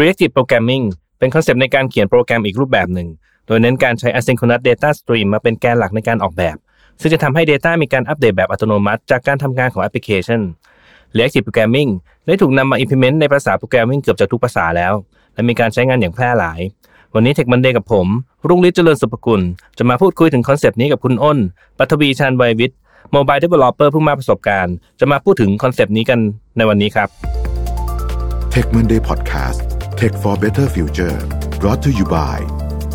Reactive Programming เป็น concept ในการเขียนโปรแกรมอีกรูปแบบหนึ่ง โดยเน้นการใช้ asynchronous data stream มาเป็นแกนหลักในการออกแบบ ซึ่งจะทำให้ Data มีการอัปเดตแบบอัตโนมัติ จากการทำงานของแอปพลิเคชัน Reactive Programming ได้ถูกนำมา implement ในภาษา programming เกือบจะทุกภาษาแล้ว และมีการใช้งานอย่างแพร่หลาย วันนี้ Tech Monday กับผม รุ่งฤทธิ์เจริญสุภกุล จะมาพูดคุยถึง concept นี้กับคุณอ้นปัทวีชานวัยวิทย์ Mobile Developer ผู้มากประสบการณ์ จะมาพูดถึง concept นี้กันในวันนี้ครับ Tech Monday Podcast Tech for Better Future brought to you by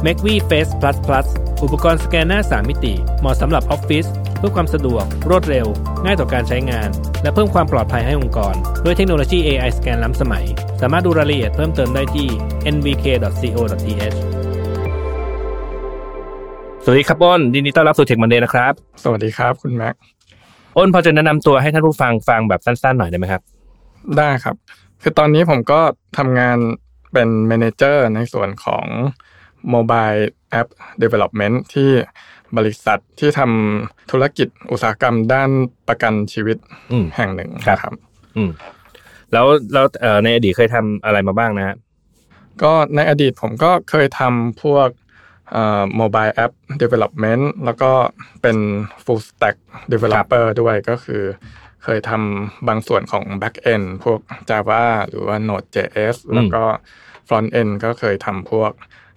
m a c v Face Plus Plus อุปกรณ์สแกนหน้า 3 มิติ เหมาะสำหรับออฟฟิศเพื่อความสะดวก รวดเร็ว ง่ายต่อการใช้งาน และเพิ่มความปลอดภัยให้องค์กร ด้วยเทคโนโลยี AI สแกนล้ำสมัย สามารถดูรายละเอียดเพิ่มเติมได้ที่ nvk.co.th สวัสดีครับอ้นยินดีต้อนรับสู่เทคมันเดย์นะครับ สวัสดีครับคุณแม็กอ้นพอจะแนะนำตัวให้ท่านผู้ฟังฟังแบบสั้นๆหน่อยได้ไหมครับ ได้ครับ คือตอนนี้ผมก็ทำงาน เป็นเมนเจอร์ในส่วนของ Mobile App Development ที่บริษัทที่ทำธุรกิจอุตสาหกรรมด้านประกันชีวิตอืมแห่งหนึ่งครับนะครับอืมแล้วแล้วเอ่อในอดีตเคยทำอะไรมาบ้างนะฮะก็ในอดีตผมก็เคยทำพวกเอ่อ mobile app development แล้วก็เป็น full stack developer ด้วยก็คือ เคยทำบางส่วนของ back end พวก Java หรือว่า Node.js แล้วก็ front end ก็เคยทำพวก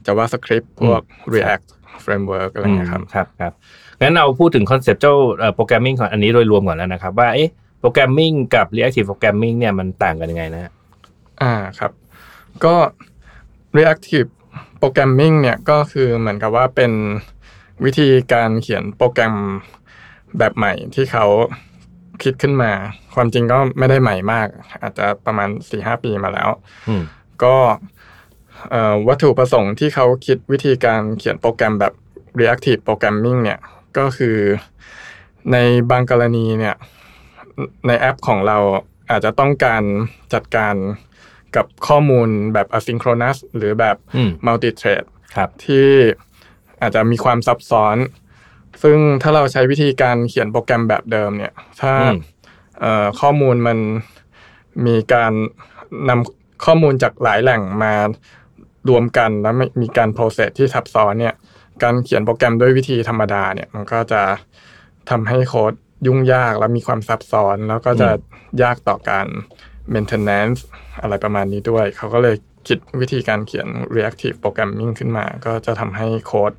JavaScript พวก React framework อะไรเงี้ยครับครับครับงั้นเราพูดถึง concept เจ้า programming ของอันนี้โดยรวมก่อนแล้วนะครับ ว่าเอ๊ะ programming กับ reactive programming เนี่ยมันต่างกันยังไงนะฮะอ่าครับ ก็ reactive programming เนี่ยก็คือเหมือนกับว่าเป็นวิธีการเขียนโปรแกรมแบบใหม่ที่เขา คิดขึ้นมา ความจริงก็ไม่ได้ใหม่มาก อาจจะประมาณ4-5ปีมาแล้วอืมก็เอ่อวัตถุประสงค์ที่เขาคิดวิธีการเขียนโปรแกรมแบบ reactive programming เนี่ยก็คือในบางกรณีเนี่ยในแอปของเราอาจจะต้องการจัดการกับข้อมูลแบบ asynchronous หรือแบบอืม multi thread ครับที่อาจจะมีความซับซ้อน ซึ่งถ้าเราใช้วิธีการเขียนโปรแกรมแบบเดิมเนี่ย ถ้าอืมเอ่อข้อมูลมันมีการนำข้อมูลจากหลายแหล่งมารวมกันแล้วไม่มีการ process ที่ซับซ้อนเนี่ย การเขียนโปรแกรมด้วยวิธีธรรมดาเนี่ยมันก็จะทำให้โค้ดยุ่งยากและมีความซับซ้อน แล้วก็จะยากต่อการ maintenance อะไรประมาณนี้ด้วย เขาก็เลย คิดวิธีการเขียน reactive programming ขึ้นมา ก็จะทำให้โค้ด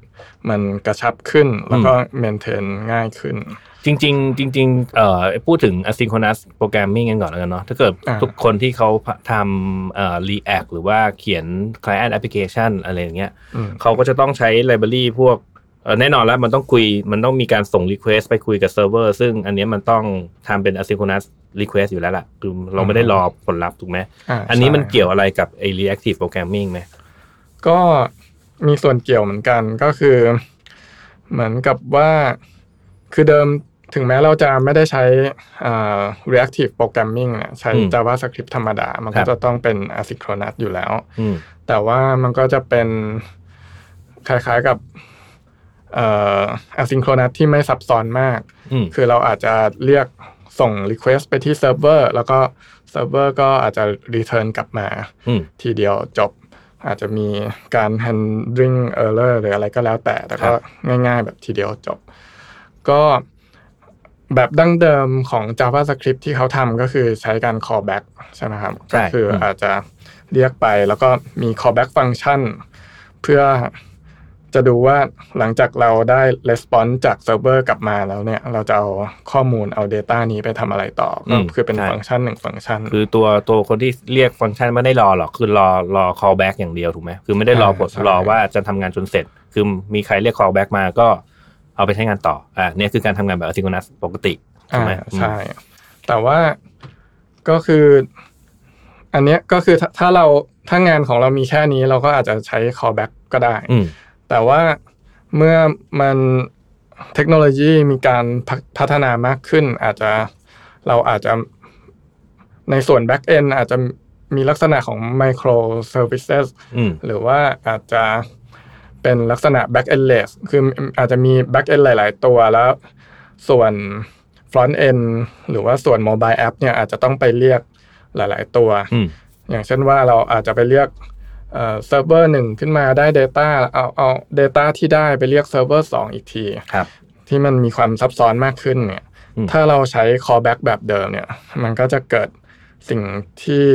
มันกระชับขึ้น แล้วก็ maintain ง่ายขึ้น จริง ๆ จริงๆเอ่อพูดถึง asynchronous programming กันก่อนแล้วกันเนาะถ้าเกิดอ่าทุกคนที่เขาทำเอ่อ react หรือว่าเขียน client application อะไรอย่างเงี้ยอืมเขาก็จะต้องใช้ library พวกเอ่อ แน่นอนแล้วมันต้องคุยมันต้องมีการส่ง request ไปคุยกับเซิร์ฟเวอร์ซึ่งอันเนี้ยมันต้องทำเป็น asynchronous request อยู่แล้วล่ะคือเราไม่ได้รอผลลัพธ์ถูกไหมอ่าอันนี้มันใช่เกี่ยวอะไรกับไอ้ reactive programming ไหมก็มีส่วนเกี่ยวเหมือนกันก็คือ เหมือนกับว่าคือเดิมถึงแม้เราจะไม่ได้ใช้อ่า reactive programming เนี่ยใช้อืม JavaScript ธรรมดา มันก็ครับจะต้องเป็น asynchronous อยู่แล้วอืมแต่ว่ามันก็จะเป็นคล้ายๆกับ เอ่อ asynchronous ที่ไม่ซับซ้อนมากอืมคือเราอาจจะเรียกส่ง request ไปที่เซิร์ฟเวอร์แล้วก็เซิร์ฟเวอร์ก็อาจจะ return กลับมาอืมทีเดียวจบอาจจะมีการ handling error หรืออะไรก็แล้วแต่ แต่ก็ง่ายๆ แบบทีเดียวจบ ก็แบบดั้งเดิมของ JavaScript ที่เขาทำก็คือใช้การ callback ใช่ไหมครับใช่ก็คืออาจจะเรียกไปแล้วก็มี callback function เพื่อ จะดูว่าหลังจากเราได้ response จากเซิร์ฟเวอร์กลับมาแล้วเนี่ย เราจะเอาข้อมูลเอา Data นี้ไปทำอะไรต่อก็คือเป็นฟังก์ชันหนึ่งฟังก์ชัน คือตัวตัวคนที่เรียกฟังก์ชันไม่ได้รอหรอกคือรอรอ callback อย่างเดียวถูกไหมคือไม่ได้รอใช่ผลใช่รอว่าจะทำงานจนเสร็จ คือมีใครเรียก callback มาก็เอาไปใช้งานต่ออ่าเนี่ยคือการทำงานแบบ asynchronous ปกติถูกอ่าไหมใช่ แต่ว่าก็คือ อันเนี้ยก็คือถ้าถ้าเราถ้างานของเรามีแค่นี้เราก็อาจจะใช้ callback ก็ได้อืม แต่ว่าเมื่อมันเทคโนโลยีมีการพัฒพัฒนามากขึ้น อาจจะเราอาจจะในส่วน back end อาจจะมีลักษณะของ micro services อืมหรือว่าอาจจะเป็นลักษณะ back end less คืออาจจะมี back end หลาย ๆ ตัวแล้ว ส่วน front end หรือว่าส่วน mobile app เนี่ยอาจจะต้องไปเรียกหลาย ๆ ตัวอืมอย่างเช่นว่าเราอาจจะไปเรียก เอ่อเซิร์ฟเวอร์หนึ่งขึ้นมาได้ Data เอาเอา Data ที่ได้ไปเรียกเซิร์ฟเวอร์สองอีกทีครับ ที่มันมีความซับซ้อนมากขึ้นเนี่ยอืมถ้าเราใช้ callback แบบเดิมเนี่ย มันก็จะเกิดสิ่งที่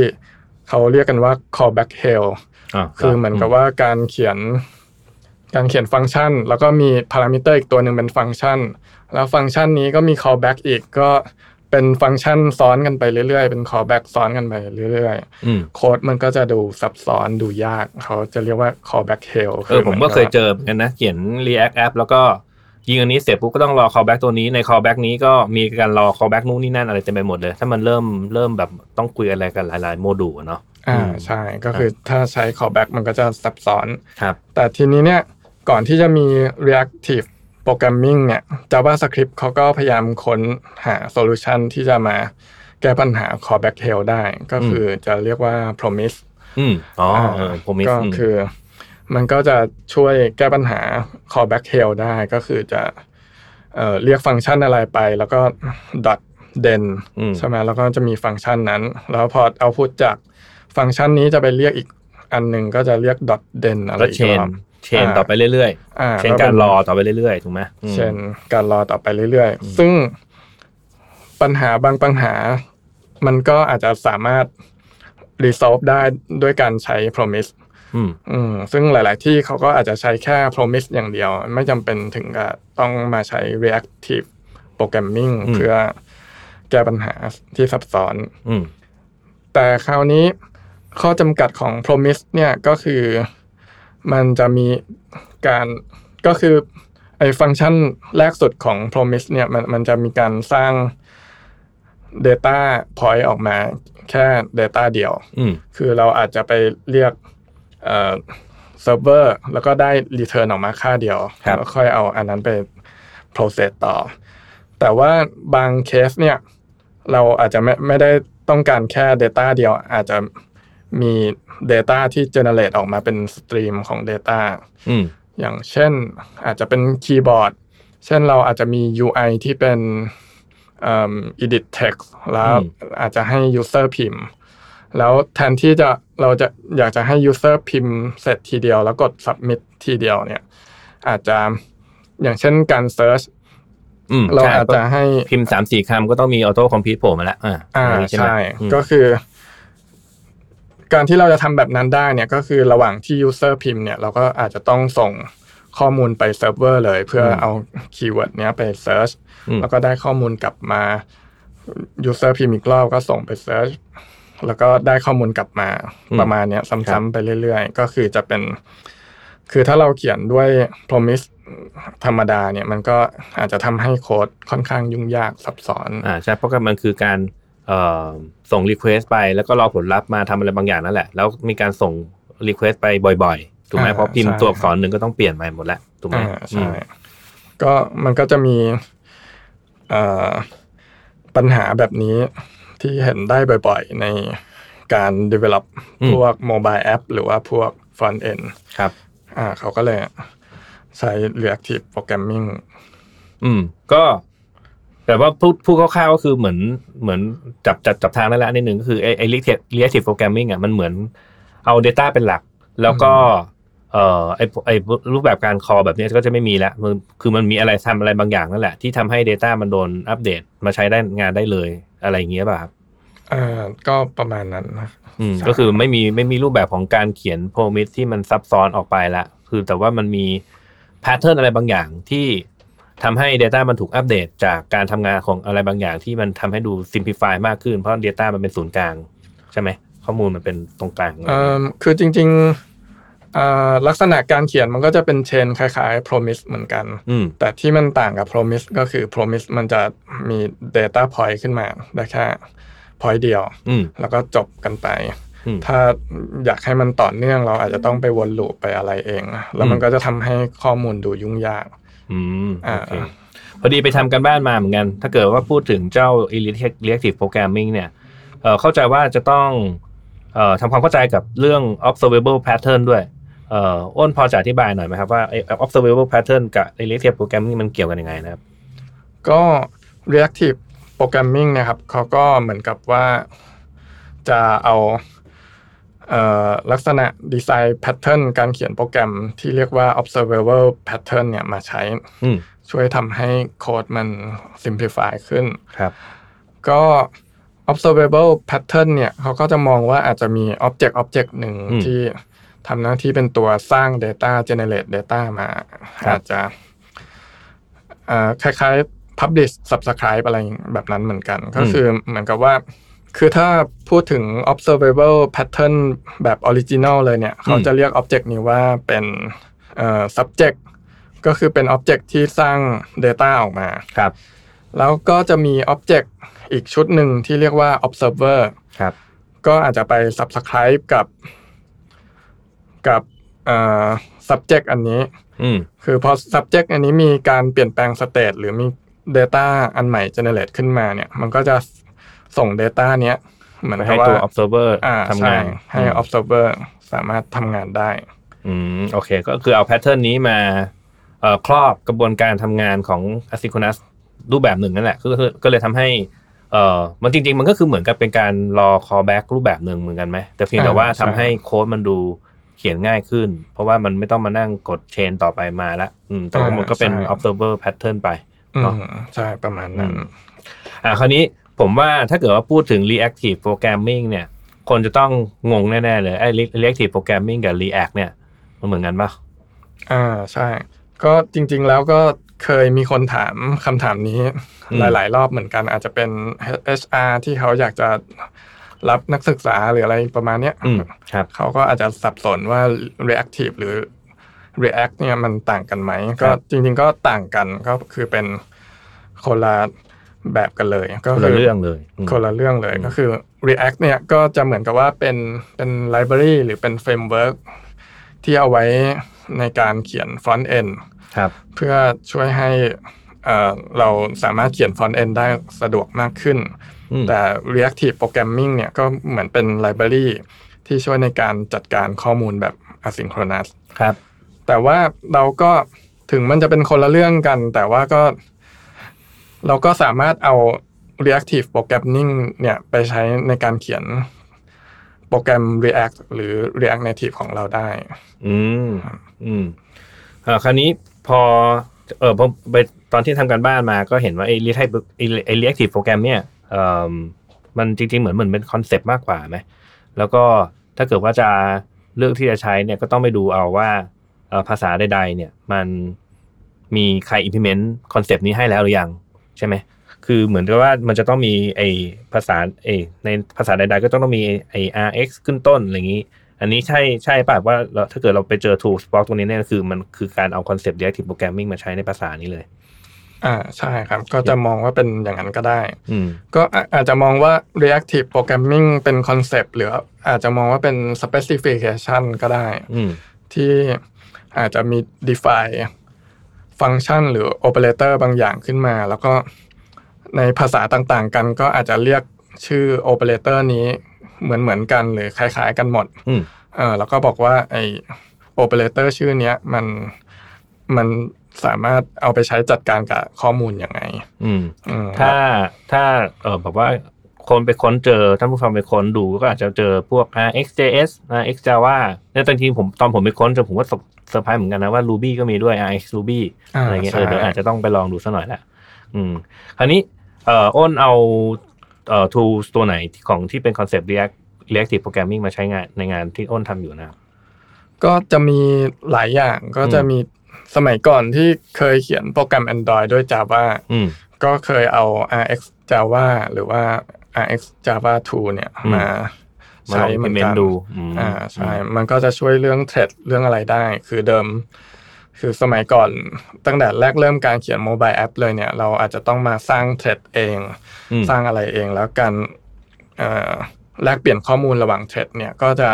เขาเรียกกันว่า callback hell อ่าคือเหมือนกับว่าการเขียน การเขียนฟังก์ชัน แล้วก็มีพารามิเตอร์อีกตัวหนึ่งเป็นฟังก์ชัน แล้วฟังก์ชันนี้ก็มี callback อีกก็ เป็นฟังก์ชันซ้อนกันไปเรื่อยๆ เป็น callback ซ้อนกันไปเรื่อยอืมๆโค้ดมันก็จะดูซับซ้อนดูยาก เขาจะเรียกว่า callback hell เออผมก็เคยเจอเหมือนกันนะเขียน React App แล้วก็ยิงอันนี้เสร็จปุ๊บก็ต้องรอ callback ตัวนี้ใน callback นี้ก็มีการรอ callback นู่นนี่นั่นอะไรเต็มไปหมดเลย ถ้ามันเริ่มเริ่มแบบต้องคุยอะไรกันหลาย ๆ โมดูลอะเนาะอ่าใช่ก็คือถ้าใช้ callback มันก็จะซับซ้อนครับแต่ทีนี้เนี่ยก่อนที่จะมี reactive programming เนี่ย JavaScript เขาก็พยายามค้นหา solution ที่จะมาแก้ปัญหา callback hell ได้ ก็คือจะเรียกว่า promise อืมอ๋อเออผมมีก็คือ มันก็จะช่วยแก้ปัญหา callback hell ได้ก็คือจะเอ่อเรียกฟังก์ชันอะไรไป แล้วก็ dot den มใช่ไหมแล้วก็จะมีฟังก์ชันนั้น แล้วพอเอาพุทจากฟังก์ชันนี้จะไปเรียกอีกอันหนึ่งก็จะเรียก dot den อะไรก็อีเชกนรอบ เชนต่อไปเรื่อยอ่าๆเชนการรอต่อไปเรื่อยๆถูกไหมอืมเช่นการรอต่อไปเรื่อยๆ ซึ่งปัญหาบางปัญหา มันก็อาจจะสามารถ resolve ได้ด้วยการใช้ promise อืมอืมซึ่งหลาย ๆ ที่เขาก็อาจจะใช้แค่ promise อย่างเดียว ไม่จำเป็นถึงกับต้องมาใช้ reactive programming อืมเพื่อแก้ปัญหาที่ซับซ้อนอืมแต่คราวนี้ข้อจำกัดของ promise เนี่ยก็คือ มันจะมีการก็คือไอ้ฟังก์ชันแรกสุดของ promise เนี่ยมันมันจะมีการสร้าง data point ออกมาแค่ data เดียวอืมคือเราอาจจะไปเรียกเอ่อเซิร์ฟเวอร์แล้วก็ได้ return ออกมาค่าเดียวครับแล้วค่อยเอาอันนั้นไป process ต่อ แต่ว่าบางเคสเนี่ย เราอาจจะไม่ไม่ได้ต้องการแค่ Data เดียว อาจจะ มี Data ที่ generate ออกมาเป็น stream ของ Data อืมอย่างเช่นอาจจะเป็นคีย์บอร์ด เช่นเราอาจจะมี UI ที่เป็นเอิ่ม edit text แล้วอืมอาจจะให้ user พิมพ์ แล้วแทนที่จะเราจะอยากจะให้ user พิมพ์เสร็จทีเดียว แล้วกด submit ทีเดียวเนี่ย อาจจะอย่างเช่นการ search อืมเราใช่อาจจะให้พิมพ์สามสี่คำก็ต้องมี auto complete โผล่มาแล้วอ่าอ่าย่งนี้ไหมใช่อืมก็คือ การที่เราจะทำแบบนั้นได้เนี่ยก็คือระหว่างที่ user พิมพ์เนี่ยเราก็อาจจะต้องส่งข้อมูลไปเซิร์ฟเวอร์เลย เพื่อเอาคีย์เวิร์ดเนี้ยไป search อืมแล้วก็ได้ข้อมูลกลับมา user พิมพ์อีกรอบก็ส่งไป search แล้วก็ได้ข้อมูลกลับมาอืมประมาณเนี้ยครัซ้ำบๆไปเรื่อย ๆ ก็คือจะเป็น คือถ้าเราเขียนด้วย promise ธรรมดาเนี่ยมันก็อาจจะทำให้โค้ดค่อนข้างยุ่งยากซับซ้อนอ่าใช่เพราะมันคือการเอ่อ ส่ง request ไปแล้วก็รอผลลัพธ์มาทำอะไรบางอย่างนั่นแหละ แล้วมีการส่ง request ไปบ่อยๆ ถูกไหมอ่าเพราะพิมพ์ใช่ตัวอักษรหนึ่งก็ต้องเปลี่ยนใหม่หมดแล้วถูกไหมอ่าใช่อืมก็มันก็จะมีเอ่อปัญหาแบบนี้ที่เห็นได้บ่อยๆ ในการ develop พวก mobile app หรือว่าพวก front end ครับ อ่าเขาก็เลยใช้ reactive programming อืม ก็ แต่ว่าพูดพูดคร่าวๆก็คือเหมือนเหมือนจับจับจับทางนั่นแหละนิดหนึ่งก็คือไอ้ไอ้ reactive reactive programming อะมันเหมือนเอา Data เป็นหลัก แล้วก็เอ่อไอ้ไอ้รูปแบบการ call แบบนี้ก็จะไม่มีแล้วมันคือมันมีอะไรทำอะไรบางอย่างนั่นแหละ ที่ทำให้ Data มันโดนอัปเดตมาใช้ได้งานได้เลยอะไรอย่างเงี้ยป่ะครับอ่าก็ประมาณนั้นนะอืมใช่ก็คือไม่มีไม่มีรูปแบบของการเขียนโพรมิสที่มันซับซ้อนออกไปละคือแต่ว่ามันมีแพทเทิร์นอะไรบางอย่างที่ ทำให้ Data มันถูกอัปเดตจากการทำงานของอะไรบางอย่างที่มันทำให้ดู simplify มากขึ้น เพราะ Data มันเป็นศูนย์กลาง ใช่ไหม ข้อมูลมันเป็นตรงกลางเอ่อคือจริงๆอ่าลักษณะการเขียนมันก็จะเป็นเชนคล้ายๆ promise เหมือนกันอืมแต่ที่มันต่างกับ promise ก็คือ promise มันจะมี data point ขึ้นมาได้แค่ point เดียวอืมแล้วก็จบกันไปอืมถ้าอยากให้มันต่อเนื่องเราอาจจะต้องไปวนลูปไปอะไรเอง แล้วมันอืมก็จะทำให้ข้อมูลดูยุ่งยาก อืมอ่าโอเคพอดีไปทำกันบ้านมาเหมือนกัน ถ้าเกิดว่าพูดถึงเจ้า Reactive Programming เนี่ยเอ่อเข้าใจว่าจะต้องเอ่อทำความเข้าใจกับเรื่อง observable pattern ด้วยเอ่ออ้นพอจะอธิบายหน่อยไหมครับว่าไอ้ observable pattern กับ Reactive Programming มันเกี่ยวกันยังไงนะครับ ก็ reactive programming เนะครับเขาก็เหมือนกับว่าจะเอาเอ่อ ลักษณะดีไซน์แพทเทิร์นการเขียนโปรแกรมที่เรียกว่า observable pattern เนี่ยมาใช้อืมช่วยทำให้โค้ดมัน simplify ขึ้นครับ ก็ observable pattern เนี่ยเขาก็จะมองว่าอาจจะมี object object หนึ่งอืมที่ทำหน้าที่เป็นตัวสร้าง data generate data มาครับอาจจะอ่าคล้ายๆ publish subscribe อะไรแบบนั้นเหมือนกัน ก็คือเหมือนกับว่า คือถ้าพูดถึง observable pattern แบบ original เลยเนี่ย เขาจะเรียก object นี้ว่าเป็นเอ่อ subject ก็คือเป็น object ที่สร้าง data ออกมาครับ แล้วก็จะมี object อีกชุดหนึ่งที่เรียกว่า observer ครับ ก็อาจจะไป subscribe กับกับเอ่อ subject อันนี้อืมคือพอ subject อันนี้มีการเปลี่ยนแปลง state หรือมี data อันใหม่ generate ขึ้นมาเนี่ย มันก็จะ ส่ง data เนี้ยเหมือนไปกับให้ว่าตัว observer อ่าทำงานใช่ให้ observer สามารถทำงานได้ อืมโอเค ก็คือเอาแพทเทิร์นนี้มาเอ่อครอบกระบวนการทำงานของ asynchronous รูปแบบหนึ่งนั่นแหละก็คือก็เลยทำให้เอ่อมันจริง ๆ มันก็คือเหมือนกับเป็นการรอ callback รูปแบบหนึ่งเหมือนกันไหม แต่เพียงแต่อ่าว่าใช่ทำให้โค้ดมันดูเขียนง่ายขึ้น เพราะว่ามันไม่ต้องมานั่งกดเชนต่อไปมาละอืมแต่ว่ามันก็เป็น observer pattern ไปอืเนาะมใช่ประมาณนั้นอ่าคราวนี้ ผมว่าถ้าเกิดว่าพูดถึง reactive programming เนี่ย คนจะต้องงงแน่ ๆ เลยไอ้ reactive programming กับ react เนี่ย มันเหมือนกันปะอ่าใช่ ก็จริง ๆ แล้วก็เคยมีคนถามคำถามนี้อืมหลาย ๆ รอบเหมือนกัน อาจจะเป็น HR ที่เขาอยากจะรับนักศึกษาหรืออะไรประมาณเนี้ยอืมครับ เขาก็อาจจะสับสนว่า reactive หรือ react เนี่ยมันต่างกันไหม ก็จริง ๆ ก็ต่างกันก็คือเป็นคนละ แบบกันเลย ก็คนละเรื่องเลยอืมคนละเรื่องเลยก็คือ React เนี่ยก็จะเหมือนกับว่าเป็นเป็น library หรือเป็น framework ที่เอาไว้ในการเขียน front end ครับเพื่อช่วยให้เอ่อเราสามารถเขียน front end ได้สะดวกมากขึ้นอืมแต่ reactive programming เนี่ยก็เหมือนเป็น library ที่ช่วยในการจัดการข้อมูลแบบ asynchronous ครับ แต่ว่าเราก็ถึงมันจะเป็นคนละเรื่องกัน แต่ว่าก็ เราก็สามารถเอา reactive programming เนี่ยไปใช้ในการเขียนโปรแกรม React หรือ React Native ของเราได้ อืม อืมอ่าคราวนี้พอ เออผมไปตอนที่ทำการบ้านมาก็เห็นว่าไอ้ reactive ไอ้ไอ้ reactive โปรแกรมเนี่ยเอ่อมันจริง ๆ เหมือนเหมือนเป็นคอนเซปต์มากกว่าไหม แล้วก็ถ้าเกิดว่าจะเลือกที่จะใช้เนี่ยก็ต้องไปดูเอาว่าภาษาใดๆเนี่ย มันมีใคร implement คอนเซปต์นี้ให้แล้วหรือยัง ใช่ไหมคือเหมือนกับว่ามันจะต้องมีไอภาษาไอในภาษาใดๆ ก็ต้องมีไอ rx ขึ้นต้นอะไรอย่างนี้ อันนี้ใช่ใช่ป่ะว่าเราถ้าเกิดเราไปเจอ tools พวก ตรงนี้เนี่ยคือมันคือการเอาคอนเซปต์ reactive programming มาใช้ในภาษานี้เลย อ่าใช่ครับ ก็จะมองว่าเป็นอย่างนั้นก็ได้อืมก็อาอาจจะมองว่า reactive programming เป็นคอนเซปต์หรืออาจจะมองว่าเป็น specification ก็ได้อืมที่อาจจะมี define ฟังก์ชันหรือ operator บางอย่างขึ้นมา แล้วก็ในภาษาต่างๆ กันก็อาจจะเรียกชื่อ operator นี้เหมือนเหมือนๆกันหรือคล้ายๆกันหมดอืมเออแล้วก็บอกว่าไอ operator ชื่อเนี้ยมันมันสามารถเอาไปใช้จัดการกับข้อมูลยังไงอืมอืมถ้าถ้าเออแบบว่าคนไปค้นเจอท่านผู้ฟังไปค้นดูก็อาจจะเจอพวก RxJS Rx Java เนี่ยตอนทีผมตอนผมไปค้นเจอผมก็ เซอร์ไพรส์เหมือนกันนะว่า Ruby ก็มีด้วย Rx Ruby าอะไรเงี้ยเออใช่เดี๋ยวอาจจะต้องไปลองดูสักหน่อยละอืมคราวนี้เอ่ออ้นเอาเอ่อ tools ตัวไหนของที่เป็นคอนเซปต์ React Reactive Programming มาใช้งานในงานที่อ้นทำอยู่นะครับก็จะมีหลายอย่างก็จะมีสมัยก่อนที่เคยเขียนโปรแกรม Android ด้วย Java อืมก็เคยเอา Rx Java หรือว่า Rx Java 2เนี่ยอืมมา มาลใช้องเหมือน implement กันดูอืมอ่าใช่ มันก็จะช่วยเรื่องเทรดเรื่องอะไรได้ คือเดิม คือสมัยก่อนตั้งแต่แรกเริ่มการเขียนโมบายแอปเลยเนี่ย เราอาจจะต้องมาสร้างเทรดเองอืมสร้างอะไรเอง แล้วการเอ่อแลกเปลี่ยนข้อมูลระหว่างเทรดเนี่ยก็จะ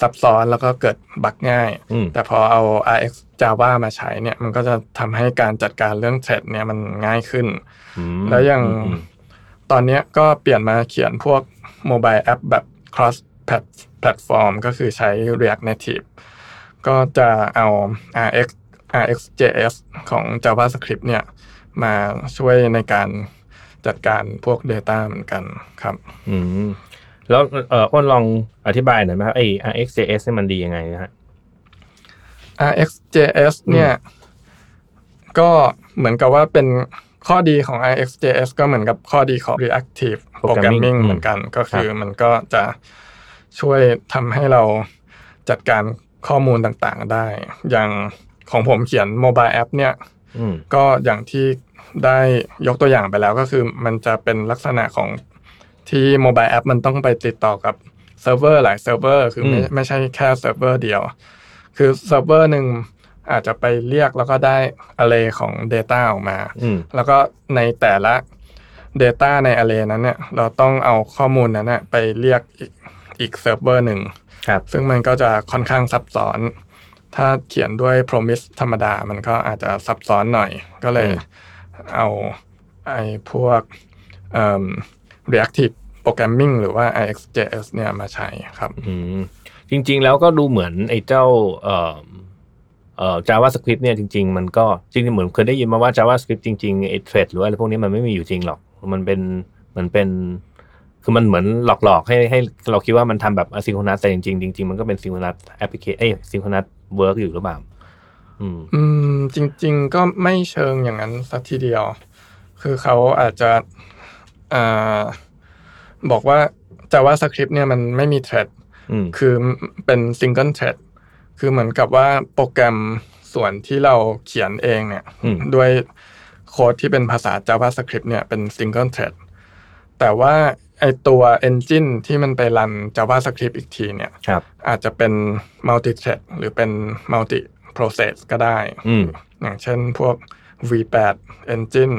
ซับซ้อนแล้วก็เกิดบั๊กง่ายอืมแต่พอเอา Rx Java มาใช้เนี่ยมันก็จะทำให้การจัดการเรื่องเทรดเนี่ยมันง่ายขึ้นอืมแล้วอย่างอืมตอนเนี้ยก็เปลี่ยนมาเขียนพวกโมบายแอปแบบ cross platform ก็คือใช้ React Native ก็จะเอา Rx RxJS ของ JavaScript เนี่ยมาช่วยในการจัดการพวก Data เหมือนกันครับ อืมแล้วเอออ้นลองอธิบายหน่อยไหมครับไอ้ RxJS นี่มันดียังไงนะฮะ RxJS เนี่ย ก็เหมือนกับว่าเป็น ข้อดีของ RxJS ก็เหมือนกับข้อดีของ Reactive Programming Programming อืมเหมือนกัน ก็คือมันก็จะช่วยทำให้เราจัดการข้อมูลต่างๆได้ อย่างของผมเขียนโมบายแอปเนี่ยอืมก็อย่างที่ได้ยกตัวอย่างไปแล้วก็คือมันจะเป็นลักษณะของที่โมบายแอปมันต้องไปติดต่อกับเซิร์ฟเวอร์หลายเซิร์ฟเวอร์ คือไม่อืมไม่ใช่แค่เซิร์ฟเวอร์เดียว คือเซิร์ฟเวอร์หนึ่ง อาจจะไปเรียกแล้วก็ได้ array ของ Data ออกมาอืมแล้วก็ในแต่ละ Data ใน array นั้นเนี่ย เราต้องเอาข้อมูลนั้นนะไปเรียกอีกอีกเซิร์ฟเวอร์หนึ่งครับซึ่งมันก็จะค่อนข้างซับซ้อน ถ้าเขียนด้วย promise ธรรมดา มันก็อาจจะซับซ้อนหน่อย ก็เลยอืมเอาไอ้พวกเอิ่ม reactive programming หรือว่า IXJS เนี่ยมาใช้ครับอืมจริง ๆ แล้วก็ดูเหมือนไอ้เจ้า เอ่อเอ่อ JavaScript เนี่ยจริง ๆ มันก็จริงๆเหมือนเคยได้ยินมาว่า JavaScript จริงๆไอ้เทรดหรืออะไรพวกนี้มันไม่มีอยู่จริงหรอก มันเป็นเหมือนเป็น คือมันเหมือนหลอกๆ ให้ให้เราคิดว่ามันทำแบบ asynchronous แต่จริงๆจริงๆมันก็เป็น synchronous application เอ้ย synchronous work อยู่หรือเปล่าอืมอืมจริง ๆ ก็ไม่เชิงอย่างนั้นสักทีเดียว คือเขาอาจจะอ่าบอกว่า JavaScript เนี่ยมันไม่มี thread อืมคือเป็น single thread คือเหมือนกับว่าโปรแกรมส่วนที่เราเขียนเองเนี่ยอืมด้วยโค้ดที่เป็นภาษา JavaScript เนี่ยเป็น single thread แต่ว่าไอตัว engine ที่มันไปรัน JavaScript อีกทีเนี่ยครับอาจจะเป็น multi thread หรือเป็น multi process ก็ได้อืมอย่างเช่นพวก V8 engine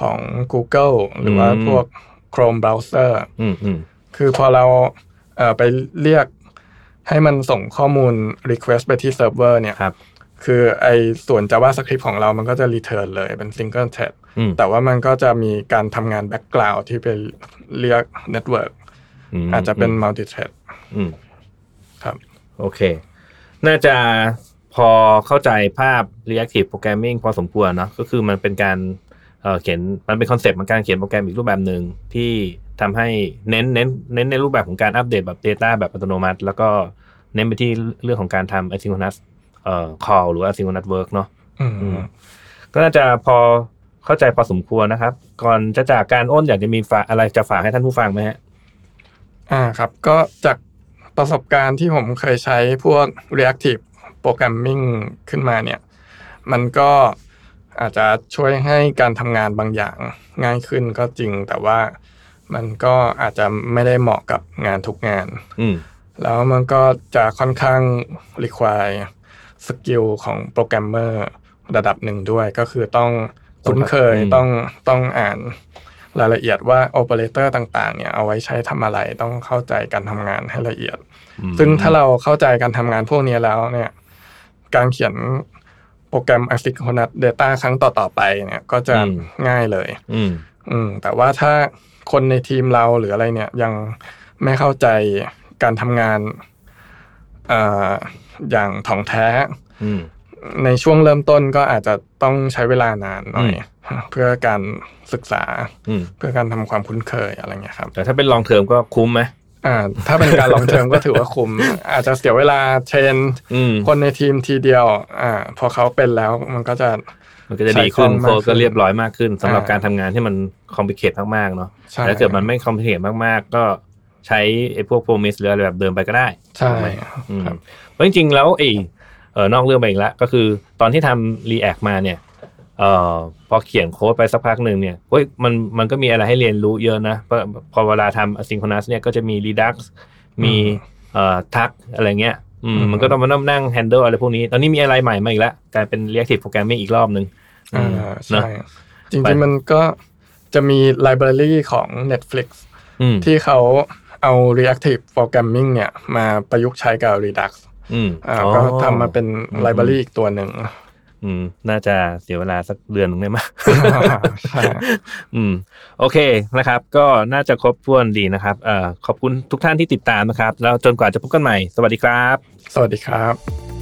ของ Google หรือว่าอืมพวก Chrome browser อืมอืมคือพอเราเอ่อไปเรียก ให้มันส่งข้อมูล request ไปที่เซิร์ฟเวอร์เนี่ยครับคือไอส่วน JavaScript ของเรามันก็จะ return เลยเป็น single thread อืมแต่ว่ามันก็จะมีการทำงาน background ที่ไปเรียก network มอาจจะเป็น multi thread อืมครับ โอเค น่าจะพอเข้าใจภาพ reactive programming พอสมควรเนอะก็คือมันเป็นการเอ่อเขียนมันเป็นคอนเซปต์ของการเขียนโปรแกรมอีกรูปแบบหนึ่งที่ทำให้เน้นเน้นเน้นในรูปแบบของการอัปเดตแบบ Data แบบอัตโนมัติ แล้วก็ เน้นไปที่เรื่องของการทำ asynchronous เอ่อ call หรือว่า asynchronous work เนาะอืมอืมก็น่าจะพอเข้าใจพอสมควรนะครับ ก่อนจะจากการอ้นอยากจะมีฝากอะไรจะฝากให้ท่านผู้ฟังไหมฮะอ่าครับ ก็จากประสบการณ์ที่ผมเคยใช้พวก reactive programming ขึ้นมาเนี่ย มันก็อาจจะช่วยให้การทำงานบางอย่างง่ายขึ้นก็จริงแต่ว่ามันก็อาจจะไม่ได้เหมาะกับงานทุกงานอืม แล้วมันก็จะค่อนข้าง require สกิลของโปรแกรมเมอร์ระดับหนึ่งด้วย ก็คือต้องคุ้นเคยอืมต้องต้องอ่านรายละเอียดว่าโอเปอเรเตอร์ต่างๆ เนี่ยเอาไว้ใช้ทำอะไรต้องเข้าใจการทำงานให้ละเอียดอืมซึ่งถ้าเราเข้าใจการทำงานพวกนี้แล้วเนี่ย การเขียนโปรแกรม asynchronous data ครั้งต่อๆไปเนี่ยก็จะง่ายเลย อืมอืมแต่ว่าถ้าคนในทีมเราหรืออะไรเนี่ยยังไม่เข้าใจ การทำงานเอ่ออย่างถ่องแท้อืมในช่วงเริ่มต้นก็อาจจะต้องใช้เวลานานหน่อย เพื่อการศึกษาอืมเพื่อการทำความคุ้นเคยอะไรเงี้ยครับ แต่ถ้าเป็นลองเทอมก็คุ้มไหมอ่าถ้าเป็นการ long term ก็ถือว่าคุ้ม อาจจะเสียเวลา train อืมคนในทีมทีเดียว อ่า พอเขาเป็นแล้วมันก็จะมันก็จะดีขึ้นใช้คล่องมากโค้ดก็เรียบร้อยมากขึ้นสำหรับอ่าการทำงานที่มัน complicate มากๆเนาะใช่แล้วเกิดมันไม่ complicate มากๆ ก็ ใช้ไอ้พวก promise หรืออะไรแบบเดิมไปก็ได้ ใช่ถูกไหมอืมครับเพราะจริงๆ แล้วไอ้เออนอกเรื่องไปอีกแล้วก็คือตอนที่ทำ React มาเนี่ยเอ่อพอเขียนโค้ดไปสักพักหนึ่งเนี่ยเฮ้ยมันมันก็มีอะไรให้เรียนรู้เยอะนะเพราะพอเวลาทำ asynchronous เนี่ยก็จะมี redux มีเอ่อทักอะไรเงี้ยอืมอืมมันก็ต้องมานั่ง handle อะไรพวกนี้ ตอนนี้มีอะไรใหม่มาอีกแล้วกลายเป็น reactive programming อีกรอบหนึ่งอ่าเนอะใช่จริงๆมันก็จะมีไลบรารีของ Netflix อืมที่เขา เอา reactive programming เนี่ยมาประยุกต์ใช้กับ Redux อืมอ่าอ๋อก็ทำมาเป็นไลบรารีอีกตัวหนึ่งอืม น่าจะเสียเวลาสักเดือนหนึงได้ไหมใช่อืม โอเคนะครับ ก็น่าจะครบถ้วนดีนะครับ เอ่อขอบคุณทุกท่านที่ติดตามนะครับ แล้วจนกว่าจะพบกันใหม่ สวัสดีครับ สวัสดีครับ